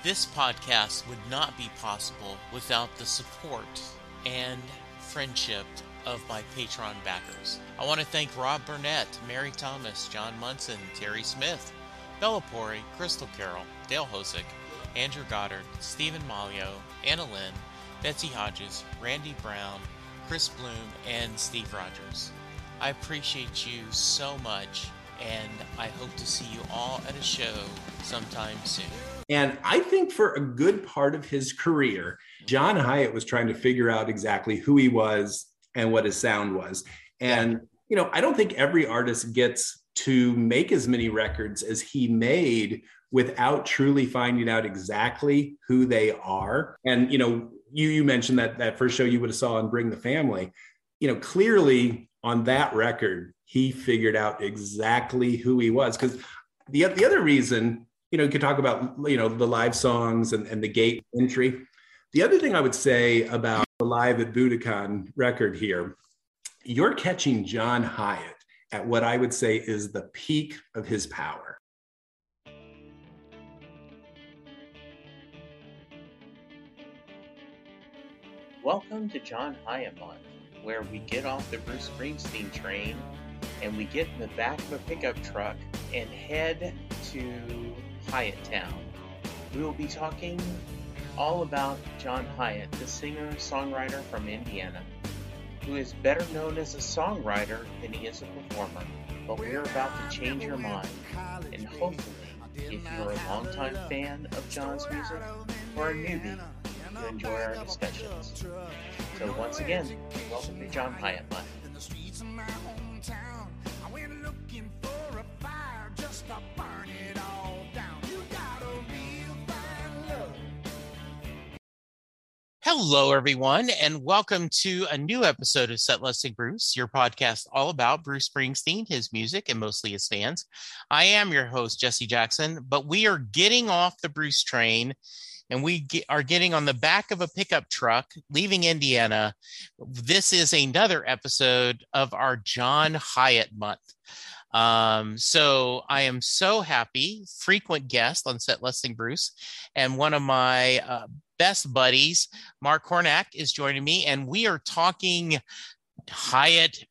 This podcast would not be possible without the support and friendship of my Patreon backers. I want to thank Rob Burnett, Mary Thomas, John Munson, Terry Smith, Bella Pori, Crystal Carroll, Dale Hosick, Andrew Goddard, Stephen Malio, Anna Lynn, Betsy Hodges, Randy Brown, Chris Bloom, and Steve Rogers. I appreciate you so much, and I hope to see you all at a show sometime soon. And I think for a good part of his career, John Hiatt was trying to figure out exactly who he was and what his sound was. And, you know, I don't think every artist gets to make as many records as he made without truly finding out exactly who they are. And, you know, you you mentioned that that first show you would have saw on Bring the Family. You know, clearly on that record, he figured out exactly who he was. Because the, the other reason, you know, you could talk about, you know, the live songs and, and the gate entry. The other thing I would say about the live at Budokan record here, you're catching John Hiatt at what I would say is the peak of his power. Welcome to John Hiatt Month, where we get off the Bruce Springsteen train and we get in the back of a pickup truck and head to Hiatt Town. We will be talking all about John Hiatt, the singer songwriter from Indiana, who is better known as a songwriter than he is a performer. But we're about to change your mind, and hopefully, if you're a longtime fan of John's music or a newbie, to enjoy our discussions. So once again, welcome to John Hiatt Live. Hello, everyone, and welcome to a new episode of Set Listing Bruce, your podcast all about Bruce Springsteen, his music, and mostly his fans. I am your host, Jesse Jackson, but we are getting off the Bruce train and we get, are getting on the back of a pickup truck leaving Indiana. This is another episode of our John Hiatt month. Um, so I am so happy, frequent guest on Set Listing Bruce, and one of my uh, best buddies, Mark Hornok, is joining me, and we are talking Hiatt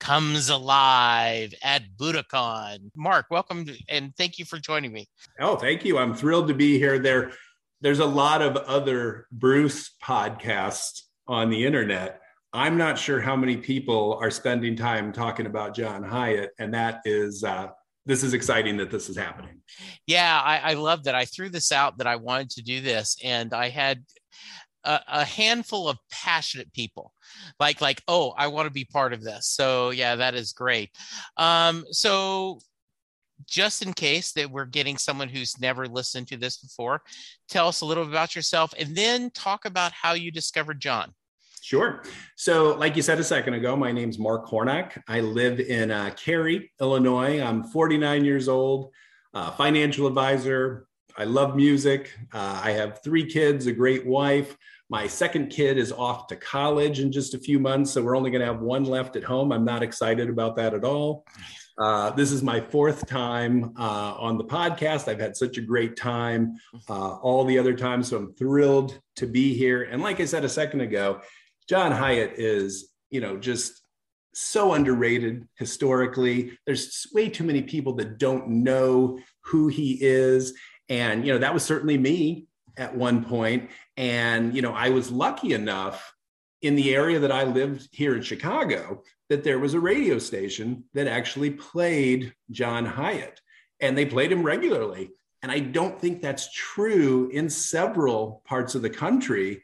comes alive at Budokan. Mark, welcome and thank you for joining me. Oh, thank you. I'm thrilled to be here. There, there's a lot of other Bruce podcasts on the internet. I'm not sure how many people are spending time talking about John Hiatt, and that is uh, this is exciting that this is happening. Yeah, I, I love that. I threw this out that I wanted to do this, and I had a, a, handful of passionate people like like oh i want to be part of this so yeah that is great um so just in case that we're getting someone who's never listened to this before tell us a little about yourself and then talk about how you discovered john Sure. So, like you said a second ago, my name's Mark Hornok. I live in uh, Cary, Illinois. I'm 49 years old, uh, financial advisor. I love music. Uh, I have three kids, a great wife. My second kid is off to college in just a few months, so we're only going to have one left at home. I'm not excited about that at all. Uh, this is my fourth time uh, on the podcast. I've had such a great time uh, all the other times, so I'm thrilled to be here. And like I said a second ago, John Hiatt is, you know, just so underrated historically. There's way too many people that don't know who he is. And, you know, that was certainly me at one point. And, you know, I was lucky enough in the area that I lived here in Chicago that there was a radio station that actually played John Hiatt and they played him regularly. And I don't think that's true in several parts of the country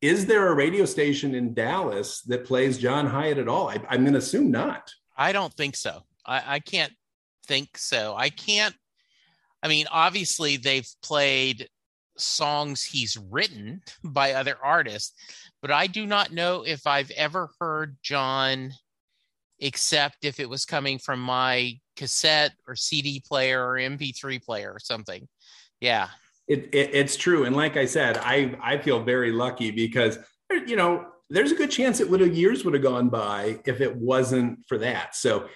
is there a radio station in Dallas that plays John Hiatt at all? I, am going to assume not. I don't think so. I, I can't think so. I can't. I mean, obviously, they've played songs he's written by other artists, but I do not know if I've ever heard John except if it was coming from my cassette or CD player or MP3 player or something. Yeah. It, it, it's true, and like I said, I I feel very lucky because you know there's a good chance it would have years would have gone by if it wasn't for that. So,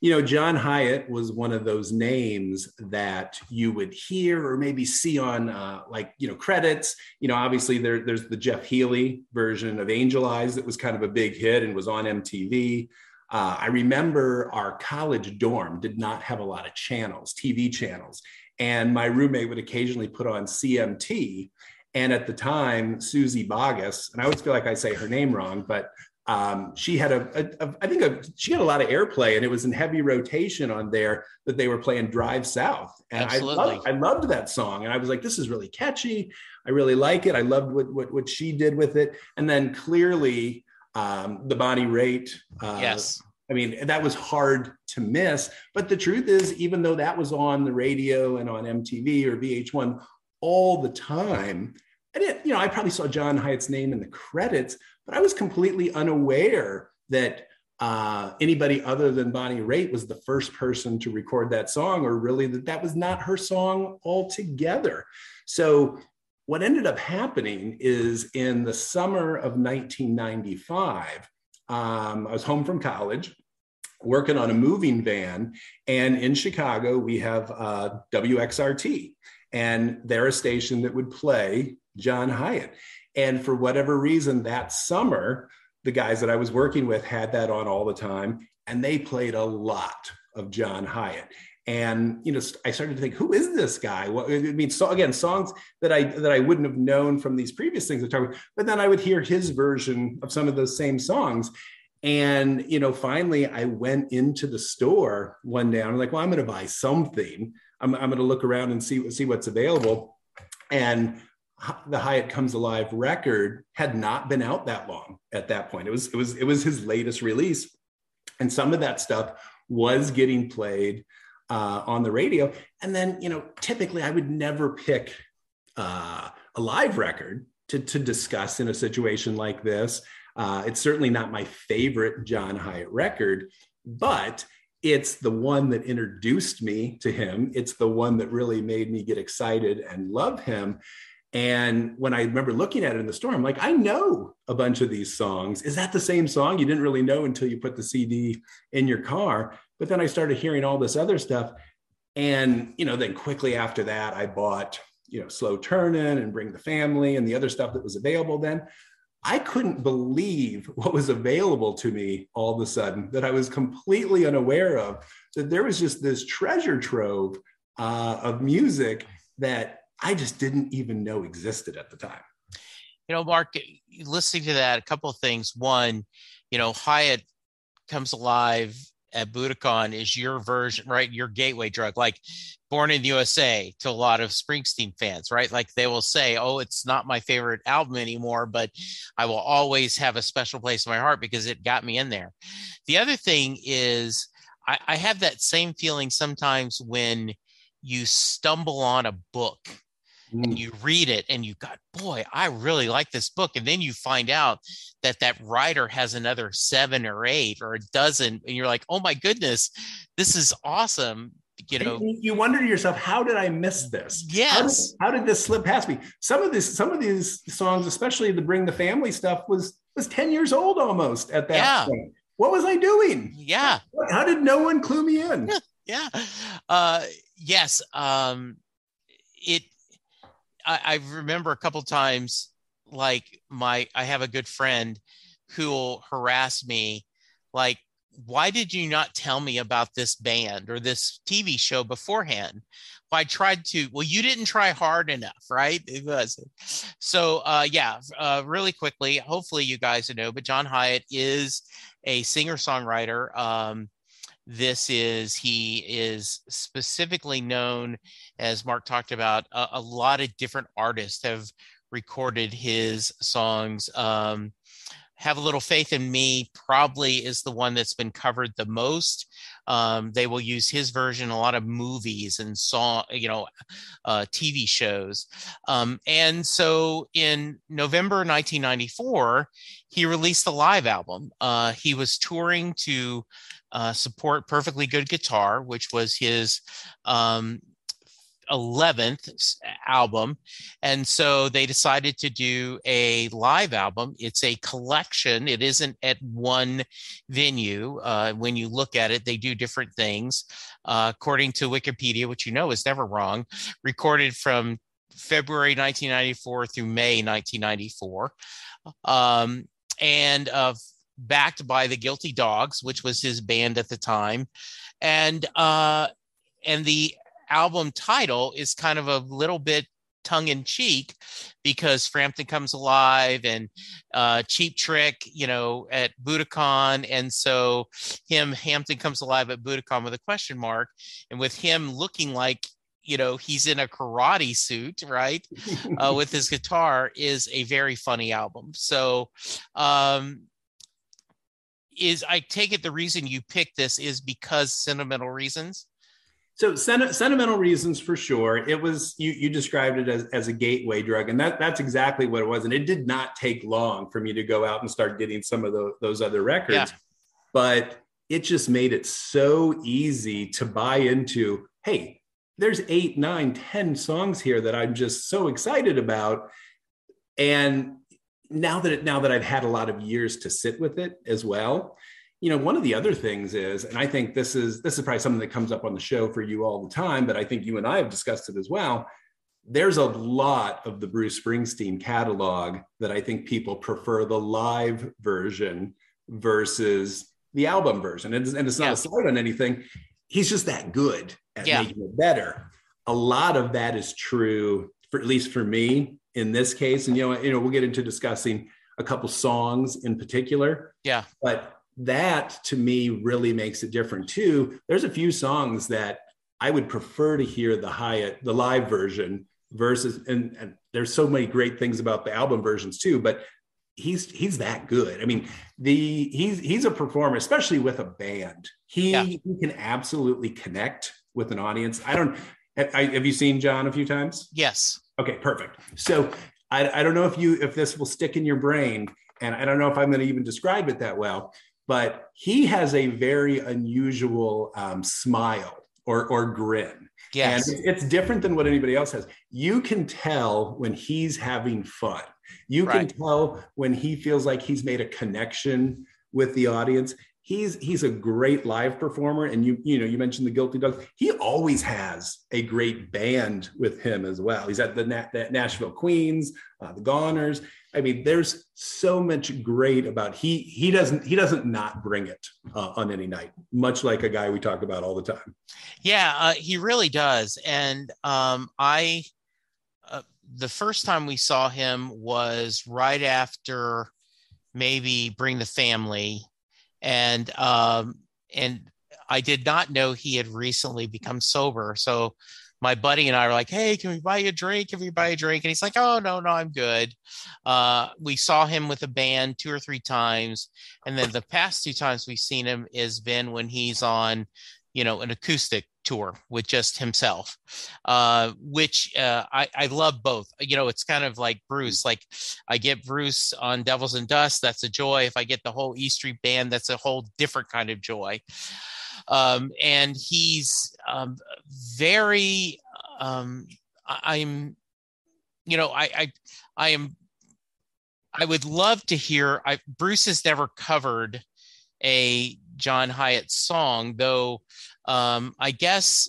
you know, John Hiatt was one of those names that you would hear or maybe see on uh, like, you know, credits. You know, obviously there, there's the Jeff Healey version of Angel Eyes that was kind of a big hit and was on MTV. Uh, I remember our college dorm did not have a lot of channels, TV channels. And my roommate would occasionally put on CMT. And at the time, Suzy Bogguss, and I always feel like I say her name wrong, but um, she had a, a, a I think a, she had a lot of airplay and it was in heavy rotation on there that they were playing drive south. And Absolutely. I loved, I loved that song. And I was like this is really catchy. I really like it. I loved what what, what she did with it. And then clearly um, the Bonnie Raitt uh, yes I mean that was hard to miss but the truth is even though that was on the radio and on MTV or VH1 all the time I didn't you know I probably saw John Hiatt's name in the credits but I was completely unaware that uh, anybody other than Bonnie Raitt was the first person to record that song, or really that that was not her song altogether. So, what ended up happening is in the summer of 1995, um, I was home from college working on a moving van. And in Chicago, we have uh, WXRT, and they're a station that would play John Hiatt. And for whatever reason, that summer, the guys that I was working with had that on all the time, and they played a lot of John Hiatt. And you know, I started to think, who is this guy? Well, I mean, so again, songs that I that I wouldn't have known from these previous things I talked about, but then I would hear his version of some of those same songs. And you know, finally, I went into the store one day. I'm like, well, I'm going to buy something. I'm, I'm going to look around and see see what's available. And the Hiatt Comes Alive record had not been out that long at that point. It was it was it was his latest release, and some of that stuff was getting played uh, on the radio. And then you know, typically I would never pick uh, a live record to to discuss in a situation like this. Uh, it's certainly not my favorite John Hiatt record, but it's the one that introduced me to him. It's the one that really made me get excited and love him. And when I remember looking at it in the store, I'm like, I know a bunch of these songs. Is that the same song? You didn't really know until you put the CD in your car. But then I started hearing all this other stuff. And, you know, then quickly after that, I bought, you know, Slow Turning and Bring the Family and the other stuff that was available then. I couldn't believe what was available to me all of a sudden that I was completely unaware of, that there was just this treasure trove uh, of music that I just didn't even know existed at the time. You know, Mark, listening to that, a couple of things. One, you know, Hiatt comes alive at Budokan is your version, right? Your gateway drug, like Born in the USA to a lot of Springsteen fans, right? Like they will say, Oh, it's not my favorite album anymore, but I will always have a special place in my heart because it got me in there. The other thing is, I, I have that same feeling sometimes when you stumble on a book mm. and you read it and you got boy i really like this book. And then you find out that that writer has another seven or eight or a dozen and you're like oh my goodness this is awesome you know? you wonder to yourself how did i miss this? Yes how did, how did this slip past me? Some of this some of these songs especially the bring the family stuff was was 10 years old almost at that yeah. point. What was i doing? Yeah. How did no one clue me in? Yeah. Uh yes um it I, I remember a couple times like my I have a good friend who will harass me like why did you not tell me about this band or this TV show beforehand? Well, I tried to. Well, you didn't try hard enough, right? It was. So, uh, yeah, uh, really quickly. Hopefully, you guys know, but John Hiatt is a singer songwriter. Um, this is he is specifically known as mark talked about a, a lot of different artists have recorded his songs um, have a little faith in me probably is the one that's been covered the most um, they will use his version a lot of movies and song you know uh, tv shows um, and so in november 1994 he released a live album uh, he was touring to uh, support perfectly good guitar which was his um, 11th album. And so they decided to do a live album. It's a collection, it isn't at one venue. Uh, when you look at it, they do different things. Uh, according to Wikipedia, which you know is never wrong, recorded from February 1994 through May 1994. Um, and uh, backed by the Guilty Dogs, which was his band at the time. And uh, and the album title is kind of a little bit tongue in cheek because Frampton comes alive and uh, Cheap Trick, you know, at Budokan, and so him Hampton comes alive at Budokan with a question mark, and with him looking like you know he's in a karate suit, right, uh, with his guitar, is a very funny album. So. Um, is I take it the reason you picked this is because sentimental reasons? So sen- sentimental reasons for sure. It was you you described it as, as a gateway drug, and that that's exactly what it was. And it did not take long for me to go out and start getting some of the, those other records, yeah. but it just made it so easy to buy into. Hey, there's eight, nine, ten songs here that I'm just so excited about, and now that it, now that I've had a lot of years to sit with it as well, you know one of the other things is and i think this is this is probably something that comes up on the show for you all the time but i think you and i have discussed it as well. There's a lot of the bruce springsteen catalog that i think people prefer the live version versus the album version. And it's, and it's not yeah. a slight on anything. He's just that good at yeah. making it better. A lot of that is true for at least for me in this case. And you know you know we'll get into discussing a couple songs in particular. Yeah. But that to me really makes it different too. There's a few songs that I would prefer to hear the Hiatt, the live version versus, and, and there's so many great things about the album versions too, but he's he's that good. I mean, the he's he's a performer, especially with a band. He, yeah. he can absolutely connect with an audience. I don't I, have you seen John a few times? Yes. Okay, perfect. So I, I don't know if you if this will stick in your brain, and I don't know if I'm going to even describe it that well but he has a very unusual um, smile or, or grin. Yes. And it's different than what anybody else has. You can tell when he's having fun. You can tell when he feels like he's made a connection with the audience. He's he's a great live performer, and you you know you mentioned the Guilty Dogs. He always has a great band with him as well. He's at the, Na- Nashville Queens, uh, the Goners. I mean, there's so much great about he he doesn't he doesn't not bring it uh, on any night, much like a guy we talk about all the time. Yeah, uh, he really does. And um, I, uh, the first time we saw him was right after maybe Bring the Family, and um, and I did not know he had recently become sober. So my buddy and I were like, "Hey, can we buy you a drink? Can we buy a drink?" And he's like, "Oh no, no, I'm good." Uh, we saw him with a band two or three times, and then the past two times we've seen him has been when he's on, you know, an acoustic tour with just himself, uh, which uh, I, I love both. You know, it's kind of like Bruce. Like I get Bruce on Devils and Dust, that's a joy. If I get the whole E Street Band, that's a whole different kind of joy um, and he's um, very. Um, I'm, you know, I, I, I am. I would love to hear. I, Bruce has never covered a John Hiatt song, though. Um, I guess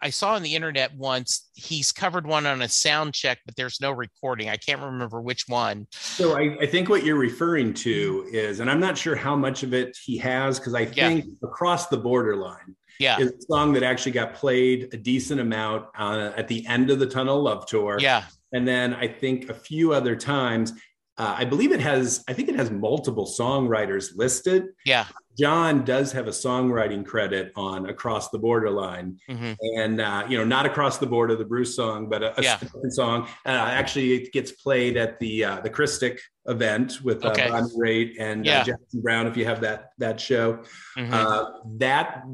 I saw on the internet once he's covered one on a sound check, but there's no recording. I can't remember which one. So I, I think what you're referring to is, and I'm not sure how much of it he has, because I think yeah. across the borderline. Yeah, is a song that actually got played a decent amount uh, at the end of the Tunnel Love Tour. Yeah, and then I think a few other times. Uh, I believe it has. I think it has multiple songwriters listed. Yeah, John does have a songwriting credit on Across the Borderline, mm-hmm. and uh, you know, not Across the Border, the Bruce song, but a, a yeah. song. Uh, actually, it gets played at the uh, the Christic event with uh, okay. Bonnie Raitt and uh, yeah. Jackson Browne. If you have that that show, mm-hmm. Uh, that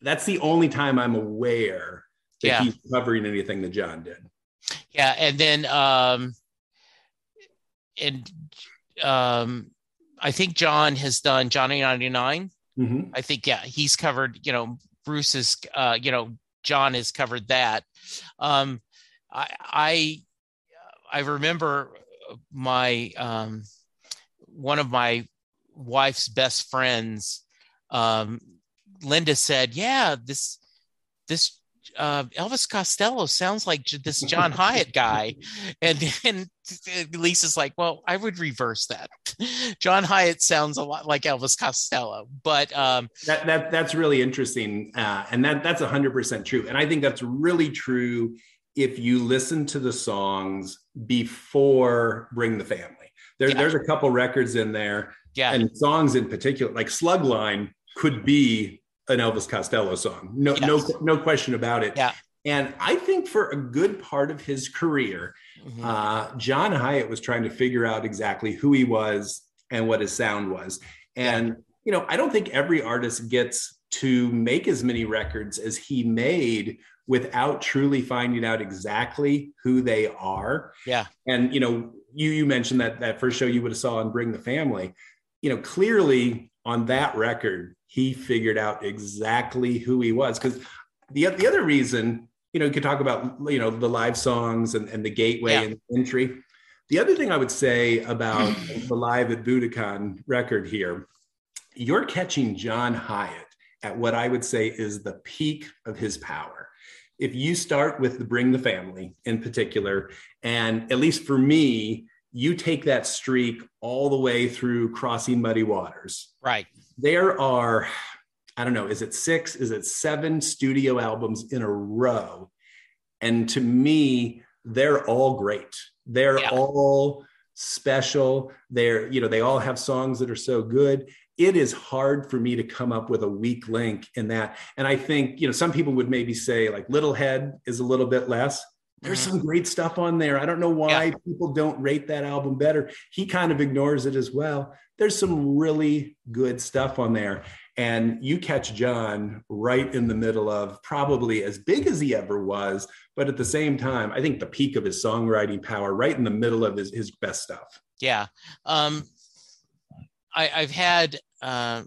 that's the only time I'm aware that yeah. he's covering anything that John did. Yeah, and then um, and um I think John has done Johnny 99. Mm-hmm. I think, yeah, he's covered, you know, Bruce's, uh, you know, John has covered that. Um, I, I I remember my um, one of my wife's best friends, um, Linda said, "Yeah, this this uh, Elvis Costello sounds like this John Hiatt guy," and and Lisa's like, "Well, I would reverse that. John Hiatt sounds a lot like Elvis Costello, but um, that that that's really interesting, uh, and that that's hundred percent true. And I think that's really true if you listen to the songs before Bring the Family. There, yeah. There's a couple records in there, yeah, and songs in particular, like Slugline could be an Elvis Costello song. No, yes. no, no question about it. Yeah. And I think for a good part of his career, mm-hmm. uh, John Hiatt was trying to figure out exactly who he was and what his sound was. And, you know, I don't think every artist gets to make as many records as he made without truly finding out exactly who they are. Yeah. And, you know, you, you mentioned that that first show you would have saw on Bring the Family, you know, clearly on that record, he figured out exactly who he was. Because the, the other reason, you know, you could talk about, you know, the live songs and, and the gateway yeah. and the entry. The other thing I would say about the live at Budokan record here, you're catching John Hiatt at what I would say is the peak of his power. If you start with the Bring the Family in particular, and at least for me, you take that streak all the way through crossing muddy waters. Right. There are, I don't know, is it six? Is it seven studio albums in a row? And to me, they're all great. They're yeah. all special. They're, you know, they all have songs that are so good. It is hard for me to come up with a weak link in that. And I think, you know, some people would maybe say like Little Head is a little bit less. There's mm-hmm. some great stuff on there. I don't know why yeah. people don't rate that album better. He kind of ignores it as well. There's some really good stuff on there. And you catch John right in the middle of probably as big as he ever was, but at the same time, I think the peak of his songwriting power, right in the middle of his, his best stuff. Yeah. Um, I, have had uh,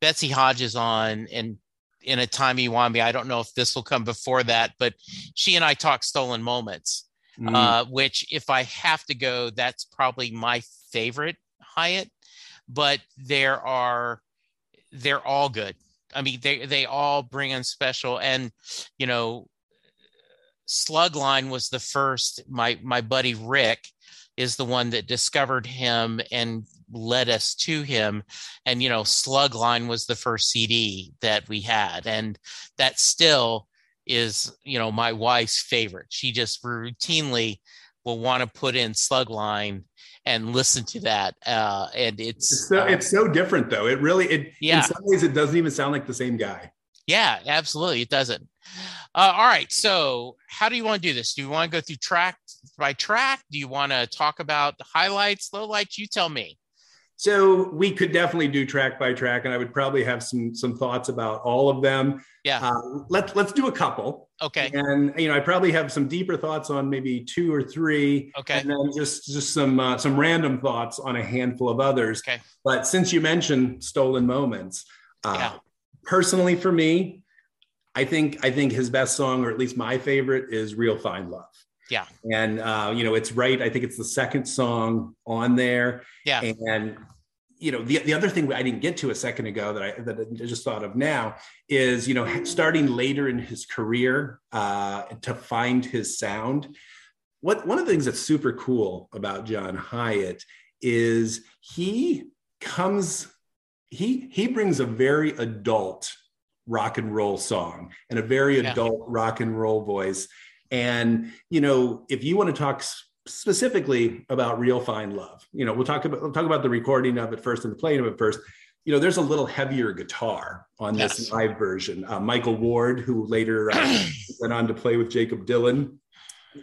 Betsy Hodges on, and in a timey wimey. I don't know if this will come before that, but she and I talked stolen moments, mm. uh, which if I have to go, that's probably my favorite Hiatt. But there are, they're all good. I mean, they they all bring in special, and you know, Slugline was the first. My my buddy Rick is the one that discovered him and led us to him. And you know slugline was the first cd that we had. And that still is you know my wife's favorite. She just routinely will want to put in slugline and listen to that. Uh and it's it's so, uh, it's so different though. It really it yeah. in some ways it doesn't even sound like the same guy. Yeah absolutely. It doesn't. Uh, all right. So how do you want to do this? Do you want to go through track by track? Do you want to talk about the highlights lowlights? You tell me so we could definitely do track by track, and I would probably have some some thoughts about all of them. Yeah. Uh, let's let's do a couple. Okay. And you know, I probably have some deeper thoughts on maybe two or three. Okay. And then just just some uh, some random thoughts on a handful of others. Okay. But since you mentioned stolen moments, uh, yeah. personally for me, I think I think his best song, or at least my favorite, is "Real Fine Love." Yeah. And, uh, you know, it's right. I think it's the second song on there. Yeah. And, you know, the, the other thing I didn't get to a second ago that I, that I just thought of now is, you know, starting later in his career uh, to find his sound. What, one of the things that's super cool about John Hiatt is he comes, he, he brings a very adult rock and roll song and a very yeah. adult rock and roll voice and, you know, if you want to talk specifically about real fine love, you know, we'll talk about, we'll talk about the recording of it first and the playing of it first. You know, there's a little heavier guitar on this yes. live version. Uh, Michael Ward, who later uh, went on to play with Jakob Dylan,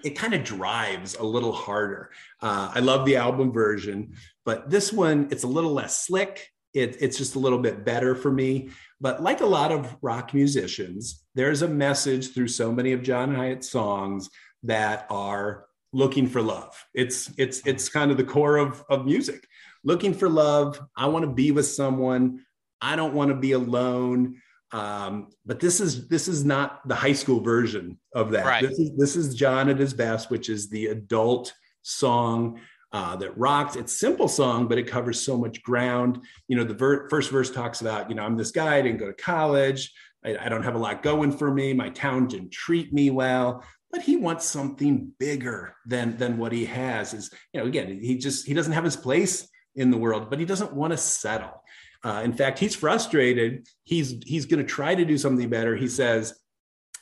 it kind of drives a little harder. Uh, I love the album version, but this one, it's a little less slick. It, it's just a little bit better for me. But like a lot of rock musicians, there's a message through so many of John Hiatt's songs that are looking for love. It's it's it's kind of the core of, of music. Looking for love. I want to be with someone. I don't want to be alone. Um, but this is this is not the high school version of that. Right. This is this is John at his best, which is the adult song uh, that rocks. It's simple song, but it covers so much ground. You know, the ver- first verse talks about, you know, I'm this guy, I didn't go to college. I, I don't have a lot going for me. My town didn't treat me well but he wants something bigger than than what he has is you know again he just he doesn't have his place in the world but he doesn't want to settle uh, in fact he's frustrated he's he's going to try to do something better he says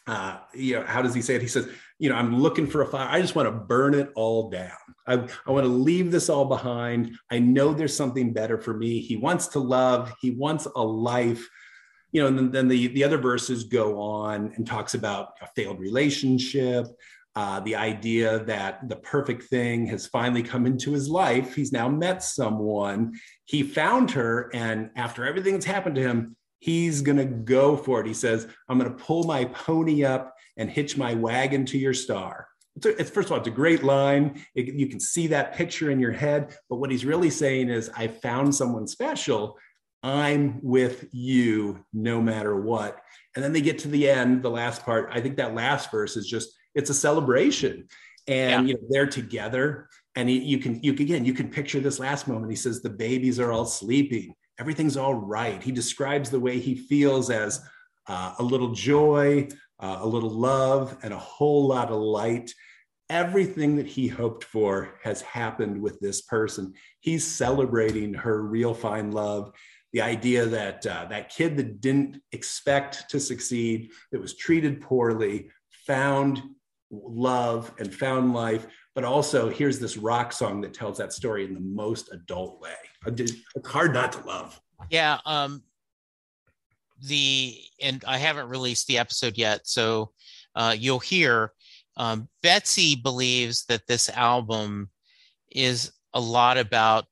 uh, you know how does he say it he says you know i'm looking for a fire i just want to burn it all down I, I want to leave this all behind i know there's something better for me he wants to love he wants a life you know, and then, then the, the other verses go on and talks about a failed relationship, uh, the idea that the perfect thing has finally come into his life. He's now met someone. He found her, and after everything that's happened to him, he's going to go for it. He says, I'm going to pull my pony up and hitch my wagon to your star. It's, a, it's first of all, it's a great line. It, you can see that picture in your head. But what he's really saying is, I found someone special I'm with you no matter what. And then they get to the end, the last part. I think that last verse is just it's a celebration, and yeah. you know they're together. And he, you can you again you can picture this last moment. He says the babies are all sleeping, everything's all right. He describes the way he feels as uh, a little joy, uh, a little love, and a whole lot of light everything that he hoped for has happened with this person. He's celebrating her real fine love the idea that uh, that kid that didn't expect to succeed, that was treated poorly, found love and found life, but also here's this rock song that tells that story in the most adult way. It's hard not to love. Yeah. Um, the and I haven't released the episode yet, so uh, you'll hear. Um, Betsy believes that this album is a lot about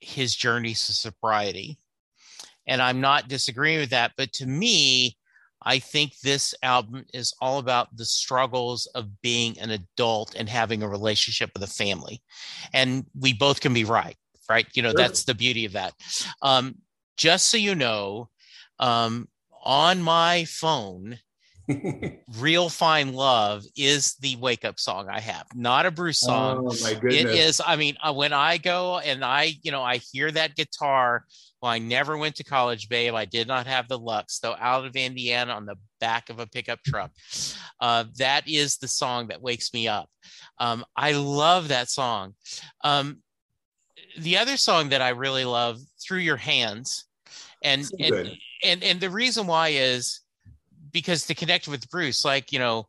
his journey to sobriety and I'm not disagreeing with that. But to me, I think this album is all about the struggles of being an adult and having a relationship with a family. And we both can be right, right? You know, sure. that's the beauty of that. Um, just so you know, um, on my phone, Real Fine Love is the wake up song I have, not a Bruce song. Oh, my goodness. It is, I mean, uh, when I go and I, you know, I hear that guitar. Well, I never went to college, babe. I did not have the Lux, though, out of Indiana on the back of a pickup truck. Uh, that is the song that wakes me up. Um, I love that song. Um, the other song that I really love, Through Your Hands. And, so and, and, and the reason why is, because to connect with Bruce, like, you know,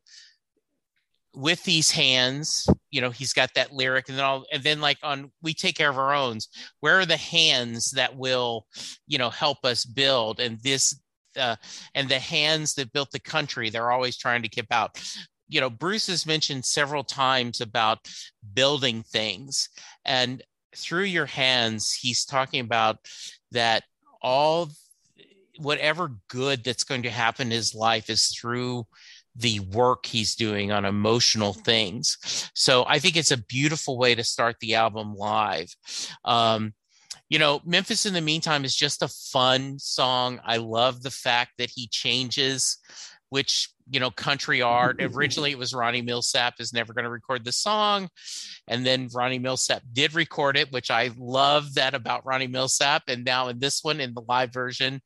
with these hands, you know, he's got that lyric and then all, and then like on We Take Care of Our Own, where are the hands that will, you know, help us build? And this, uh, and the hands that built the country, they're always trying to keep out. You know, Bruce has mentioned several times about building things. And through your hands, he's talking about that all whatever good that's going to happen in his life is through the work he's doing on emotional things. So I think it's a beautiful way to start the album live. Um, you know, Memphis in the meantime is just a fun song. I love the fact that he changes which you know country art. Originally it was ronnie milsap is never going to record the song and then ronnie milsap did record it which i love that about ronnie milsap and now in this one in the live version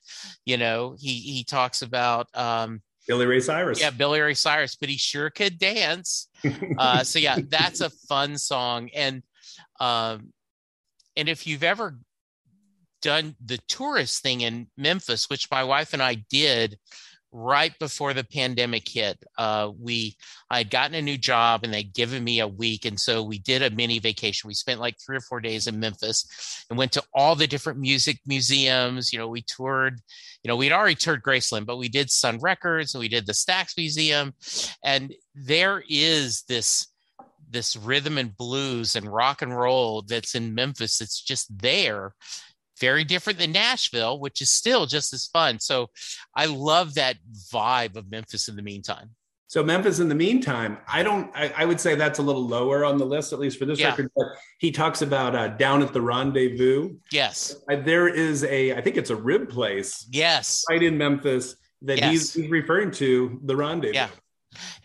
you know he he talks about um billy ray cyrus. Yeah billy ray cyrus but he sure could dance. Uh so yeah that's a fun song. And um and if you've ever done the tourist thing in memphis which my wife and i did right before the pandemic hit. Uh, we I had gotten a new job and they'd given me a week, and so we did a mini vacation. We spent like three or four days in Memphis and went to all the different music museums. You know, we toured. You know, we'd already toured Graceland, but we did Sun Records and we did the Stax Museum, and there is this this rhythm and blues and rock and roll that's in Memphis. It's just there very different than Nashville, which is still just as fun. So I love that vibe of Memphis in the meantime. So Memphis in the meantime, I don't. I, I, would say that's a little lower on the list, at least for this yeah. record. But he talks about uh, down at the rendezvous. Yes, uh, there is a. I think it's a rib place. Yes, right in Memphis. that yes. he's, he's, referring to the rendezvous. Yeah,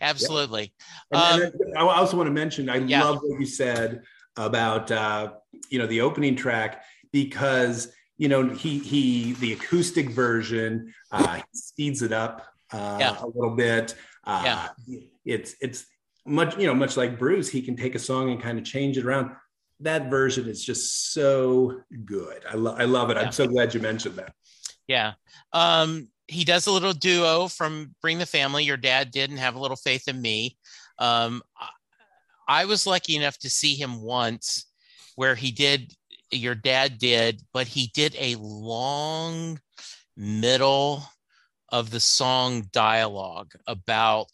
absolutely. Yeah. And, um, and I also want to mention, I yeah. love what you said about uh, you know the opening track because you know he he the acoustic version uh, speeds it up uh, yeah. a little bit. Uh, yeah. It's it's much you know much like Bruce, he can take a song and kind of change it around. That version is just so good. I, lo- I love it. Yeah. I'm so glad you mentioned that. Yeah. Um, he does a little duo from Bring the Family. Your dad did and have a little faith in me. Um, I was lucky enough to see him once where he did, your dad did, but he did a long middle of the song dialogue about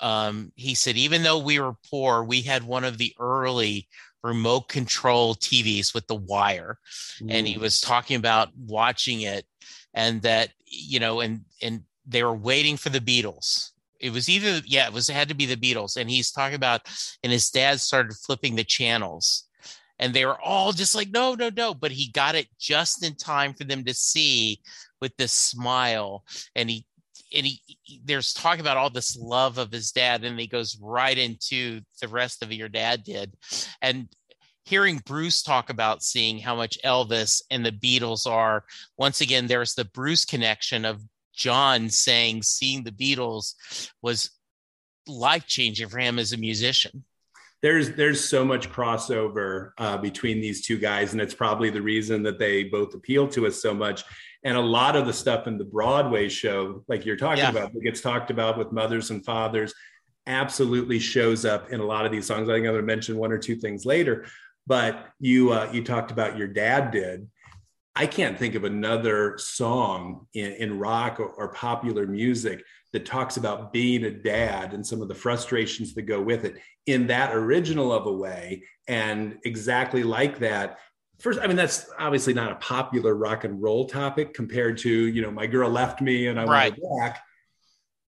um, he said even though we were poor we had one of the early remote control tvs with the wire. Mm. and he was talking about watching it and that you know and and they were waiting for the beatles. It was either yeah it was it had to be the beatles. And he's talking about and his dad started flipping the channels and they were all just like no no no but he got it just in time for them to see with this smile and he and he, there's talk about all this love of his dad and he goes right into the rest of your dad did and hearing bruce talk about seeing how much elvis and the beatles are once again there's the bruce connection of John saying seeing the Beatles was life changing for him as a musician. There's there's so much crossover uh, between these two guys, and it's probably the reason that they both appeal to us so much. And a lot of the stuff in the Broadway show, like you're talking yeah. about, that gets talked about with mothers and fathers, absolutely shows up in a lot of these songs. I think I'm going to mention one or two things later, but you uh, you talked about your dad did, I can't think of another song in, in rock or, or, popular music that talks about being a dad and some of the frustrations that go with it in that original of a way. And exactly like that. First, I mean, that's obviously not a popular rock and roll topic compared to, you know, my girl left me and I right. want back.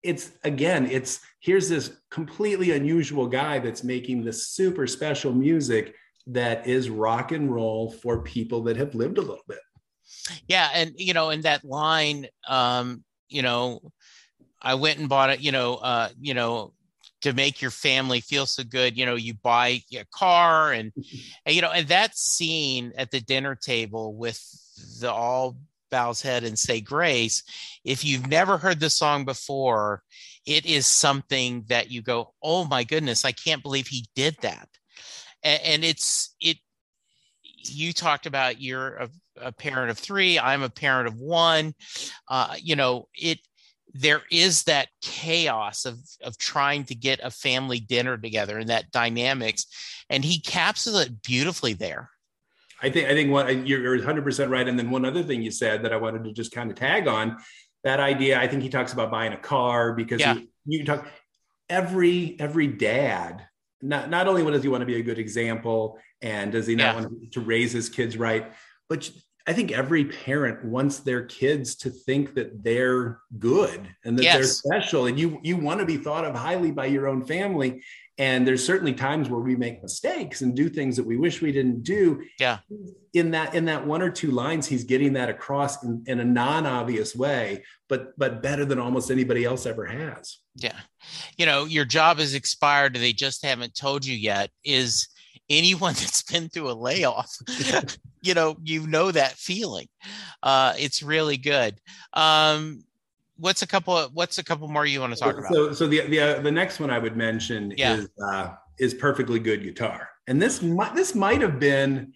It's again, it's here's this completely unusual guy that's making this super special music that is rock and roll for people that have lived a little bit. Yeah, and you know, in that line, um, you know, I went and bought it, you know, uh, you know, to make your family feel so good, you know, you buy a car and, and you know, and that scene at the dinner table with the all bows head and say grace if you've never heard the song before it is something that you go oh my goodness i can't believe he did that. And, and it's it you talked about you're a, a, parent of three i'm a parent of one uh, you know it there is that chaos of of trying to get a family dinner together and that dynamics and he captures it beautifully there i think i think what you're 100% right and then one other thing you said that i wanted to just kind of tag on that idea i think he talks about buying a car because yeah. you, you talk every every dad not not only does he want to be a good example and does he not yeah. want to raise his kids right but i think every parent wants their kids to think that they're good and that yes. they're special and you you want to be thought of highly by your own family. And there's certainly times where we make mistakes and do things that we wish we didn't do. Yeah. In that in that one or two lines he's getting that across in, in a non-obvious way but but better than almost anybody else ever has. Yeah. You know your job has expired they just haven't told you yet. Is anyone that's been through a layoff you know you know that feeling uh it's really good um what's a couple of, what's a couple more you want to talk about so so the the, uh, the next one i would mention yeah. is uh is perfectly good guitar and this might this might have been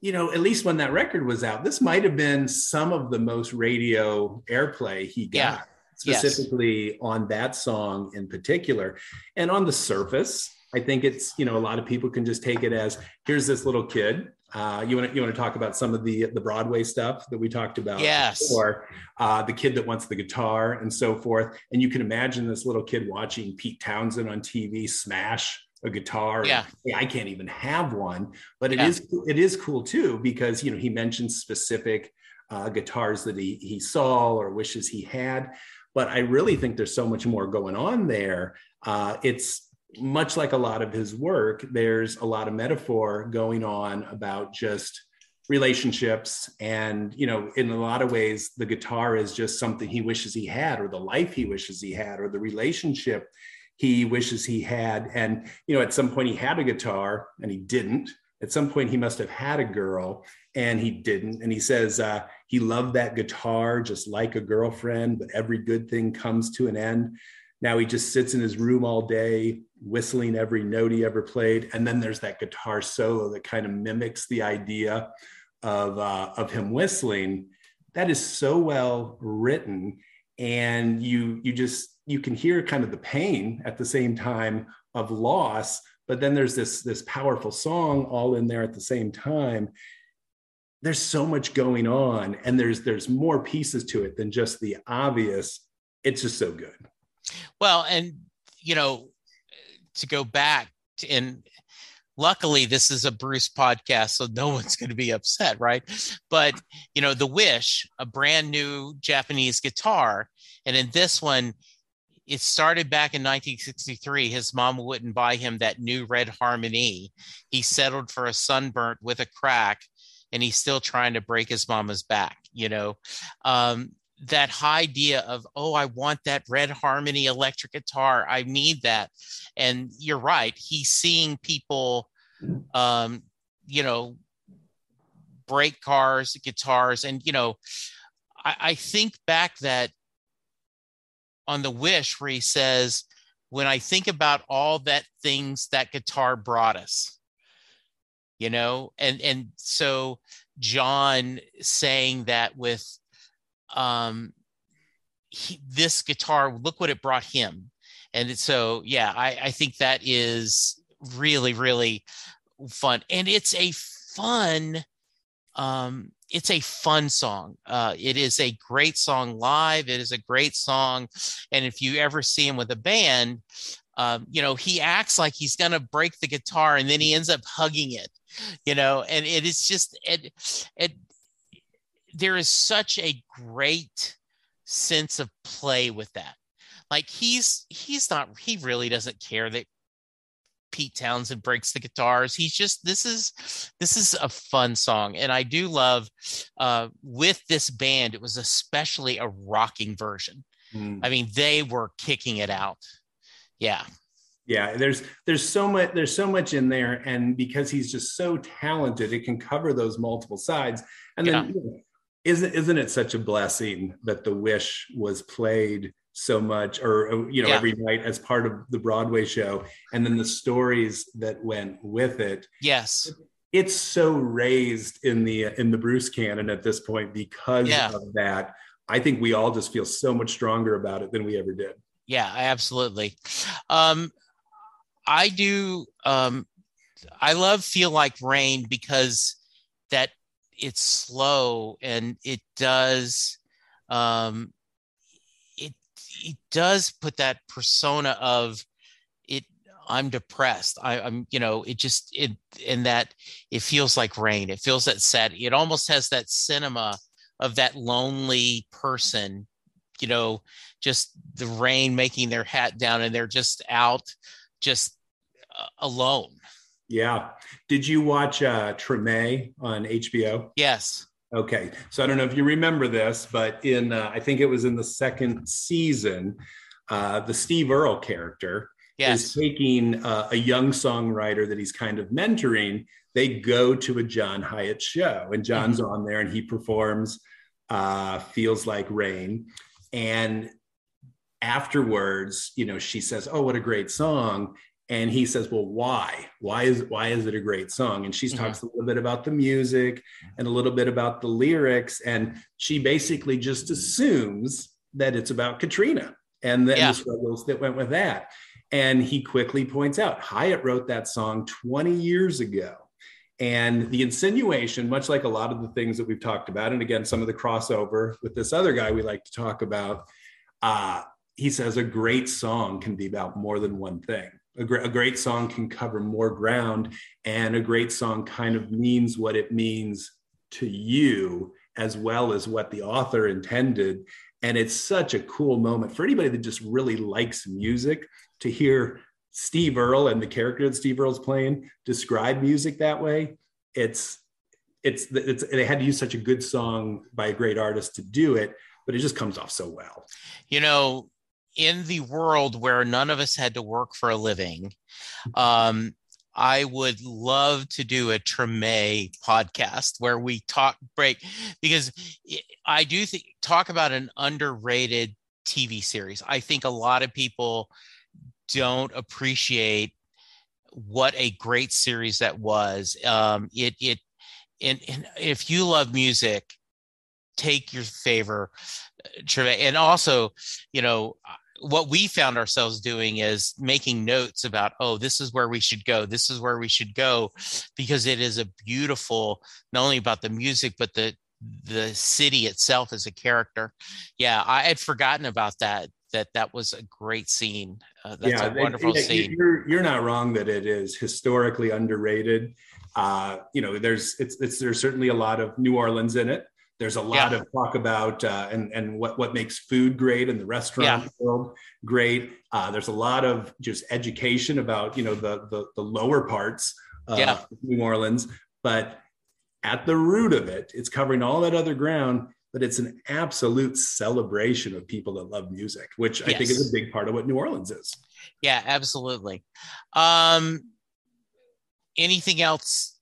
you know at least when that record was out this might have been some of the most radio airplay he got yeah. specifically yes. on that song in particular and on the surface I think it's you know a lot of people can just take it as here's this little kid. Uh, you want to you want to talk about some of the the Broadway stuff that we talked about yes. or uh, the kid that wants the guitar and so forth. And you can imagine this little kid watching Pete Townshend on TV smash a guitar. Yeah, hey, I can't even have one, but it yeah. is it is cool too because you know he mentions specific uh, guitars that he he saw or wishes he had. But I really think there's so much more going on there. Uh, it's much like a lot of his work, there's a lot of metaphor going on about just relationships and you know in a lot of ways the guitar is just something he wishes he had or the life he wishes he had or the relationship he wishes he had. And you know at some point he had a guitar and he didn't. At some point he must have had a girl and he didn't. And he says uh, he loved that guitar just like a girlfriend but every good thing comes to an end now he just sits in his room all day whistling every note he ever played. And then there's that guitar solo that kind of mimics the idea of, uh, of him whistling. That is so well written. And you, you just, you can hear kind of the pain at the same time of loss. But then there's this, this powerful song all in there at the same time there's so much going on and there's there's more pieces to it than just the obvious it's just so good well, and you know, to go back to, and luckily this is a Bruce podcast, so no one's going to be upset, right? But you know, the Wish, a brand new Japanese guitar, and in this one, it started back in 1963. His mom wouldn't buy him that new red harmony. He settled for a sunburst with a crack, and he's still trying to break his mama's back. You know, um, that idea of oh i want that red harmony electric guitar. I need that. And you're right he's seeing people um you know break cars guitars and you know I, I think back that on the wish where he says when i think about all that things that guitar brought us you know? And and so john saying that with um, he, this guitar, look what it brought him. And so, yeah, I, I think that is really, really fun. And it's a fun, um, it's a fun song. Uh, it is a great song live. It is a great song. And if you ever see him with a band, um, you know, he acts like he's going to break the guitar and then he ends up hugging it, you know, and it is just, it, it, there is such a great sense of play with that. Like he's he's not he really doesn't care that Pete Townshend breaks the guitars. He's just this is this is a fun song, and I do love uh, with this band. It was especially a rocking version. Mm. I mean, they were kicking it out. Yeah, yeah. There's there's so much there's so much in there, and because he's just so talented, it can cover those multiple sides. And then yeah. you know, isn't isn't it such a blessing that the wish was played so much or you know yeah. every night as part of the broadway show and then the stories that went with it? Yes. It's so raised in the in the bruce canon at this point because yeah. of that. I think we all just feel so much stronger about it than we ever did. Yeah absolutely. Um i do um i love feel like rain because that it's slow and it does um, it it does put that persona of it i'm depressed. I, i'm you know it just it in that it feels like rain. It feels that sad it almost has that cinema of that lonely person you know just the rain making their hat down and they're just out just uh, alone yeah. Did you watch uh, Treme on HBO? Yes. Okay. So I don't know if you remember this, but in, uh, I think it was in the second season, uh, the Steve Earle character yes. is taking uh, a young songwriter that he's kind of mentoring. They go to a John Hiatt show, and John's mm-hmm. on there and he performs uh, Feels Like Rain. And afterwards, you know, she says, Oh, what a great song and he says well why? Why is why is it a great song? And she mm-hmm. talks a little bit about the music and a little bit about the lyrics. And she basically just assumes that it's about katrina and the, yeah. the struggles that went with that. And he quickly points out hiatt wrote that song 20 years ago. And the insinuation much like a lot of the things that we've talked about and again some of the crossover with this other guy we like to talk about uh, he says a great song can be about more than one thing a, gr- a great song can cover more ground and a great song kind of means what it means to you as well as what the author intended and it's such a cool moment for anybody that just really likes music to hear steve earle and the character that steve earle's playing describe music that way it's it's, it's they had to use such a good song by a great artist to do it, but it just comes off so well. You know, in the world where none of us had to work for a living, um, I would love to do a Treme podcast where we talk break because I do think talk about an underrated TV series. I think a lot of people don't appreciate what a great series that was. Um, it it and, and if you love music, take your favor, uh, and also, you know, what we found ourselves doing is making notes about oh this is where we should go this is where we should go because it is a beautiful not only about the music but the the city itself as a character. Yeah i had forgotten about that that that was a great scene. Uh, that's yeah, a wonderful it, scene. you're, you're not wrong that it is historically underrated. Uh, you know there's it's, it's there's certainly a lot of new orleans in it there's a lot yeah. of talk about uh, and and what what makes food great in the restaurant yeah. world great. Uh, there's a lot of just education about you know the the, the lower parts of yeah. New Orleans, but at the root of it, it's covering all that other ground. But it's an absolute celebration of people that love music, which yes. I think is a big part of what New Orleans is. Yeah, absolutely. Um, anything else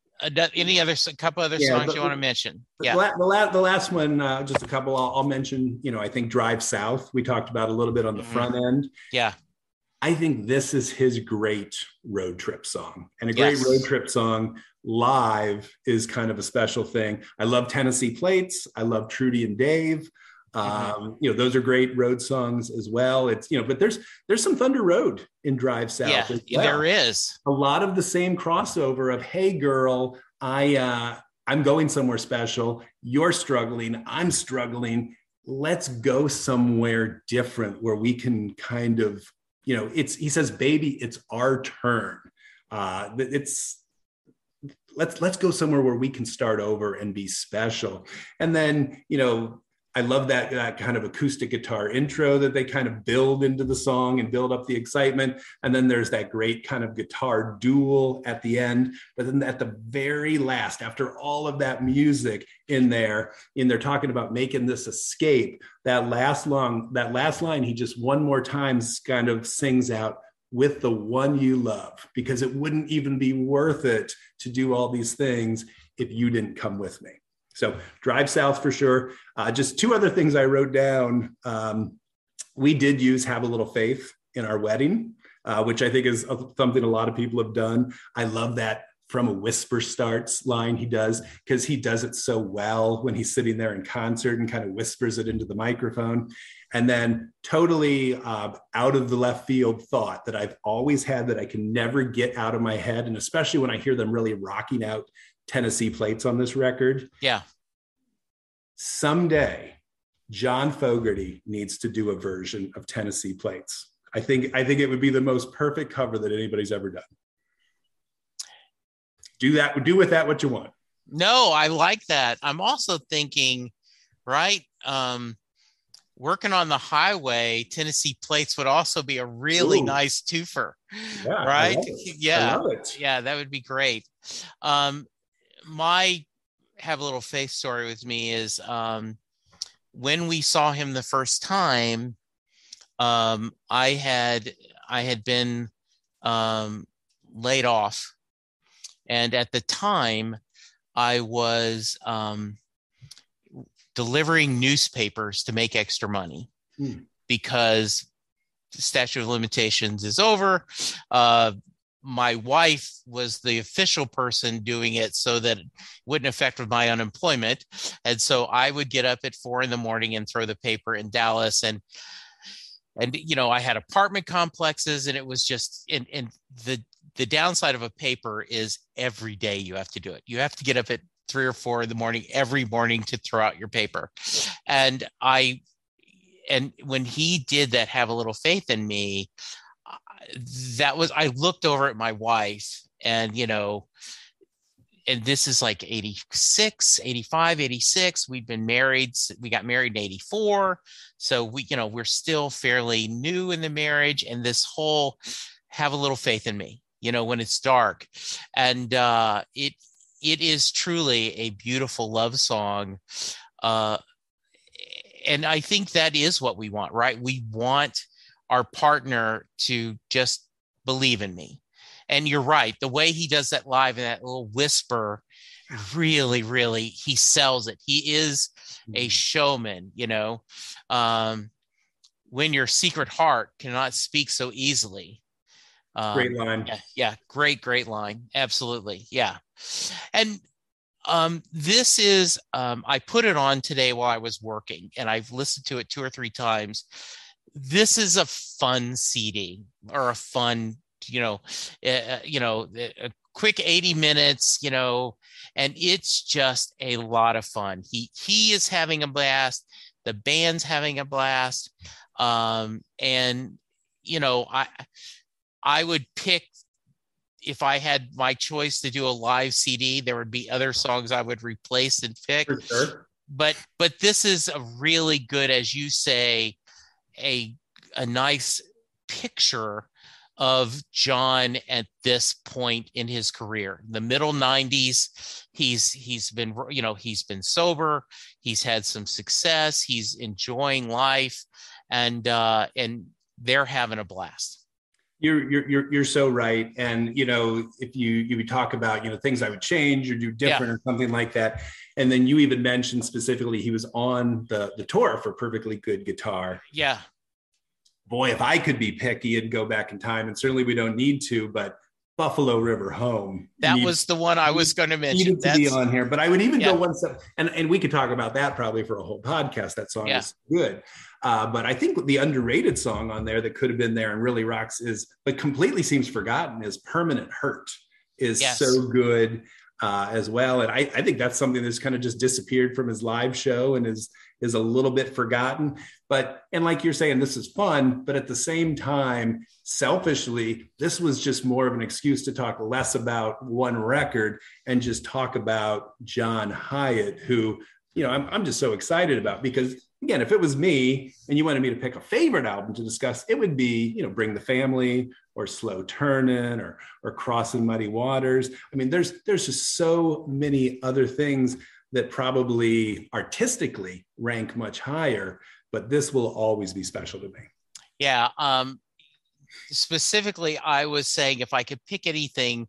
any other a couple other yeah, songs the, you want to mention? Yeah, the, last, the last one, uh, just a couple. I'll, I'll, mention. You know, I think Drive South. We talked about a little bit on the mm-hmm. front end. Yeah, I think this is his great road trip song, and a great yes. road trip song live is kind of a special thing. I love Tennessee Plates. I love Trudy and Dave. Mm-hmm. Um, you know, those are great road songs as well. It's you know, but there's there's some Thunder Road in Drive South. Yeah, well. there is a lot of the same crossover of Hey girl, I uh, I'm going somewhere special. You're struggling. I'm struggling. Let's go somewhere different where we can kind of you know. It's he says, baby, it's our turn. Uh, it's let's let's go somewhere where we can start over and be special and then you know I love that, that kind of acoustic guitar intro that they kind of build into the song and build up the excitement. And then there's that great kind of guitar duel at the end. But then at the very last, after all of that music in there, and they're talking about making this escape, that last long, that last line, he just one more time kind of sings out with the one you love, because it wouldn't even be worth it to do all these things if you didn't come with me. So drive south for sure. Uh, just two other things I wrote down. Um, we did use have a little faith in our wedding, uh, which I think is something a lot of people have done. I love that from a whisper starts line he does because he does it so well when he's sitting there in concert and kind of whispers it into the microphone. And then totally uh, out of the left field thought that I've always had that I can never get out of my head. And especially when I hear them really rocking out Tennessee plates on this record. Yeah. Someday, John Fogerty needs to do a version of Tennessee plates. I think I think it would be the most perfect cover that anybody's ever done. Do that. Do with that what you want. No, I like that. I'm also thinking, right? Um, working on the highway, Tennessee plates would also be a really Ooh. nice twofer. Yeah, right? Yeah. Yeah, that would be great. Um, my have a little faith story with me is um, when we saw him the first time, um, I had I had been um, laid off, and at the time, I was um, delivering newspapers to make extra money hmm. because statute of limitations is over. Uh, my wife was the official person doing it so that it wouldn't affect my unemployment. And so i would get up at four in the morning and throw the paper in dallas. And and you know i had apartment complexes and it was just and and the the downside of a paper is every day you have to do it. You have to get up at three or four in the morning every morning to throw out your paper. And i and when he did that have a little faith in me that was I looked over at my wife and you know and this is like 86 85 86 we've been married we got married in 84 so we you know we're still fairly new in the marriage and this whole have a little faith in me you know when it's dark and uh it it is truly a beautiful love song. Uh, and I think that is what we want, right? We want our partner to just believe in me. And you're right. The way he does that live in that little whisper, really, really, he sells it. He is a mm-hmm. showman, you know. Um, when your secret heart cannot speak so easily. Um, great line. Yeah, yeah, great, great line. Absolutely. Yeah. And um, this is, um, I put it on today while I was working and I've listened to it two or three times. This is a fun CD or a fun, you know, uh, you know, a quick 80 minutes, you know, and it's just a lot of fun. He, he is having a blast. The band's having a blast. Um, and, you know, I, I would pick if I had my choice to do a live CD, there would be other songs I would replace and pick. Sure. But but this is a really good, as you say, a a nice picture of John at this point in his career. The middle 90s, he's he's been you know, he's been sober, he's had some success, he's enjoying life and uh and they're having a blast. You're, you're you're you're so right, and you know if you you would talk about you know things I would change or do different yeah. or something like that, and then you even mentioned specifically he was on the the tour for Perfectly Good Guitar. Yeah. Boy, if I could be picky and go back in time, and certainly we don't need to, but Buffalo River Home. That needs, was the one I was going to mention. Needed to be on here, but I would even yeah. go one step, and and we could talk about that probably for a whole podcast. That song yeah. is good. Uh, but I think the underrated song on there that could have been there and really rocks is, but completely seems forgotten, is Permanent Hurt is yes. so good uh, as well. And I, I think that's something that's kind of just disappeared from his live show and is is a little bit forgotten. But and like you're saying, this is fun, but at the same time, selfishly, this was just more of an excuse to talk less about one record and just talk about John Hiatt, who you know I'm, I'm just so excited about because again, if it was me and you wanted me to pick a favorite album to discuss, it would be, you know, Bring the Family or Slow Turning or or Crossing Muddy Waters. I mean, there's there's just so many other things that probably artistically rank much higher, but this will always be special to me. Yeah. Um specifically, I was saying if I could pick anything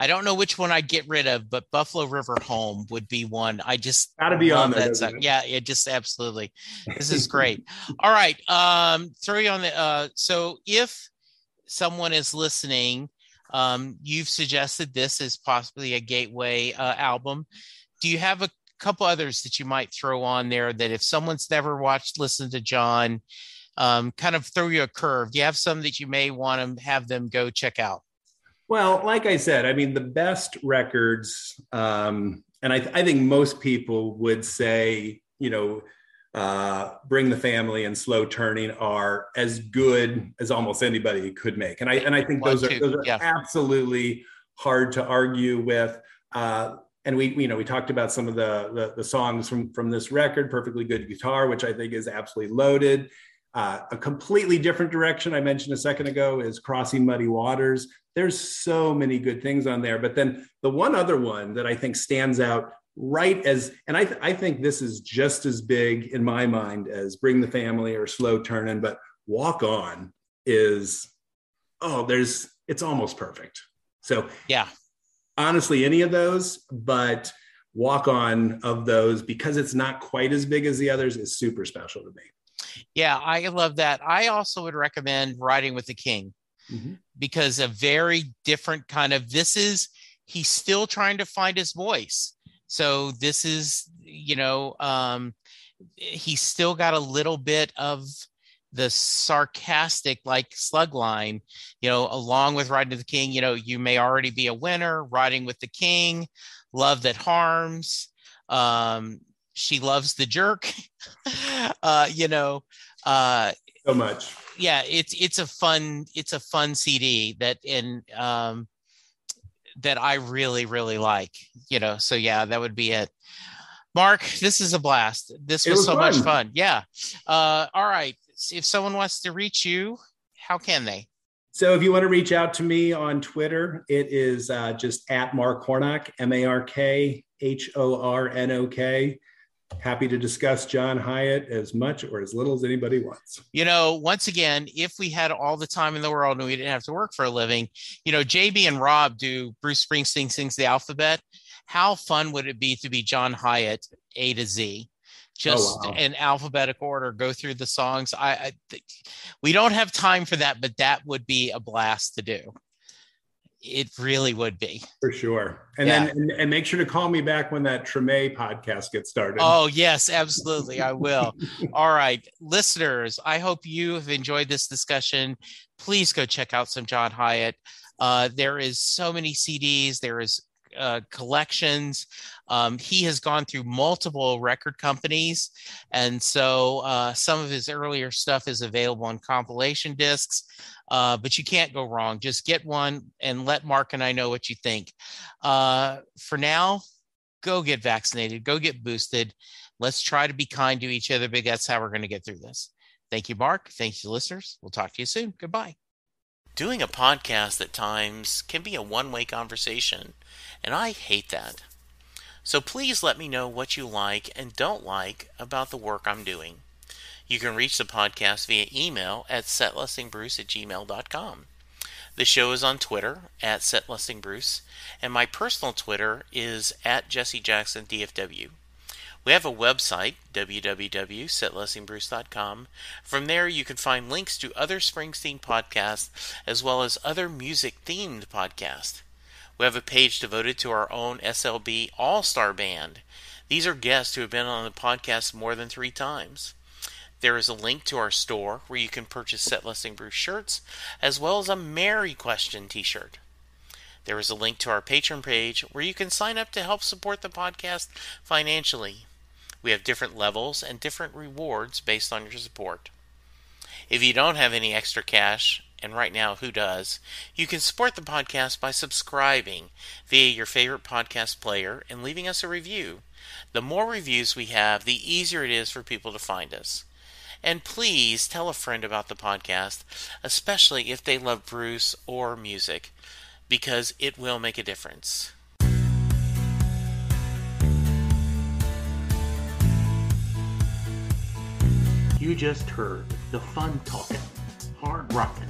I don't know which one I'd get rid of, but Buffalo River Home would be one. I just gotta be on there. That yeah, it just absolutely. This is great. All right. Um, throw you on the uh so if someone is listening, um, you've suggested this as possibly a gateway uh, album. Do you have a couple others that you might throw on there that if someone's never watched, listened to John, um, kind of throw you a curve? Do you have some that you may want to have them go check out? Well, like I said, I mean, the best records, um, and I, th- I, think most people would say, you know, uh, Bring the Family and Slow Turning are as good as almost anybody could make, and I and I think those are those are yeah. absolutely hard to argue with. Uh, and we, you know, we talked about some of the, the, the songs from from this record, "Perfectly Good Guitar," which I think is absolutely loaded. Uh, a completely different direction I mentioned a second ago is Crossing Muddy Waters. There's so many good things on there. But then the one other one that I think stands out right as, and I, th- I think this is just as big in my mind as Bring the Family or Slow Turning, but Walk On is, oh, there's, it's almost perfect. So, yeah, honestly, any of those, but Walk On of those, because it's not quite as big as the others, is super special to me. Yeah, I love that. I also would recommend Riding with the King mm-hmm. because a very different kind of this is he's still trying to find his voice. So this is, you know, um, he's still got a little bit of the sarcastic like slug line, you know, along with riding with the king, you know, you may already be a winner, riding with the king, love that harms, um, she loves the jerk. Uh you know uh so much. yeah it's it's a fun it's a fun cd that in um that i really really like you know so yeah that would be it. Mark this is a blast. This was, was so fun. much fun. yeah. Uh all right. If someone wants to reach you how can they? So if you want to reach out to me on Twitter, it is uh, just at Mark Hornok, M A R K H O R N O K. Happy to discuss John Hiatt as much or as little as anybody wants. You know, once again, if we had all the time in the world and we didn't have to work for a living, you know, JB and Rob do Bruce Springsteen sings the alphabet. How fun would it be to be John Hiatt A to Z? just oh, wow. in alphabetical order go through the songs I, I we don't have time for that but that would be a blast to do it really would be. For sure. And yeah. then and, and, make sure to call me back when that treme podcast gets started. Oh yes absolutely. I will. All right. Listeners i hope you have enjoyed this discussion. Please go check out some john hiatt. Uh, there is so many cds there is uh, collections. Um, he has gone through multiple record companies, and so uh, some of his earlier stuff is available on compilation discs. Uh, but you can't go wrong. Just get one and let Mark and I know what you think. Uh, for now, go get vaccinated, go get boosted. Let's try to be kind to each other because that's how we're going to get through this. Thank you, Mark. Thank you, listeners. We'll talk to you soon. Goodbye. Doing a podcast at times can be a one way conversation and I hate that. So please let me know what you like and don't like about the work I'm doing. You can reach the podcast via email at setlistingbruce at gmail.com. The show is on Twitter at setlistingbruce, and my personal Twitter is at jessejacksondfw. We have a website, www.setlistingbruce.com. From there, you can find links to other Springsteen podcasts as well as other music themed podcasts. We have a page devoted to our own SLB All Star Band. These are guests who have been on the podcast more than three times. There is a link to our store where you can purchase Set Listing Bruce shirts, as well as a Mary Question t shirt. There is a link to our Patreon page where you can sign up to help support the podcast financially. We have different levels and different rewards based on your support. If you don't have any extra cash, and right now, who does? You can support the podcast by subscribing via your favorite podcast player and leaving us a review. The more reviews we have, the easier it is for people to find us. And please tell a friend about the podcast, especially if they love Bruce or music, because it will make a difference. You just heard the fun talking hard rocking,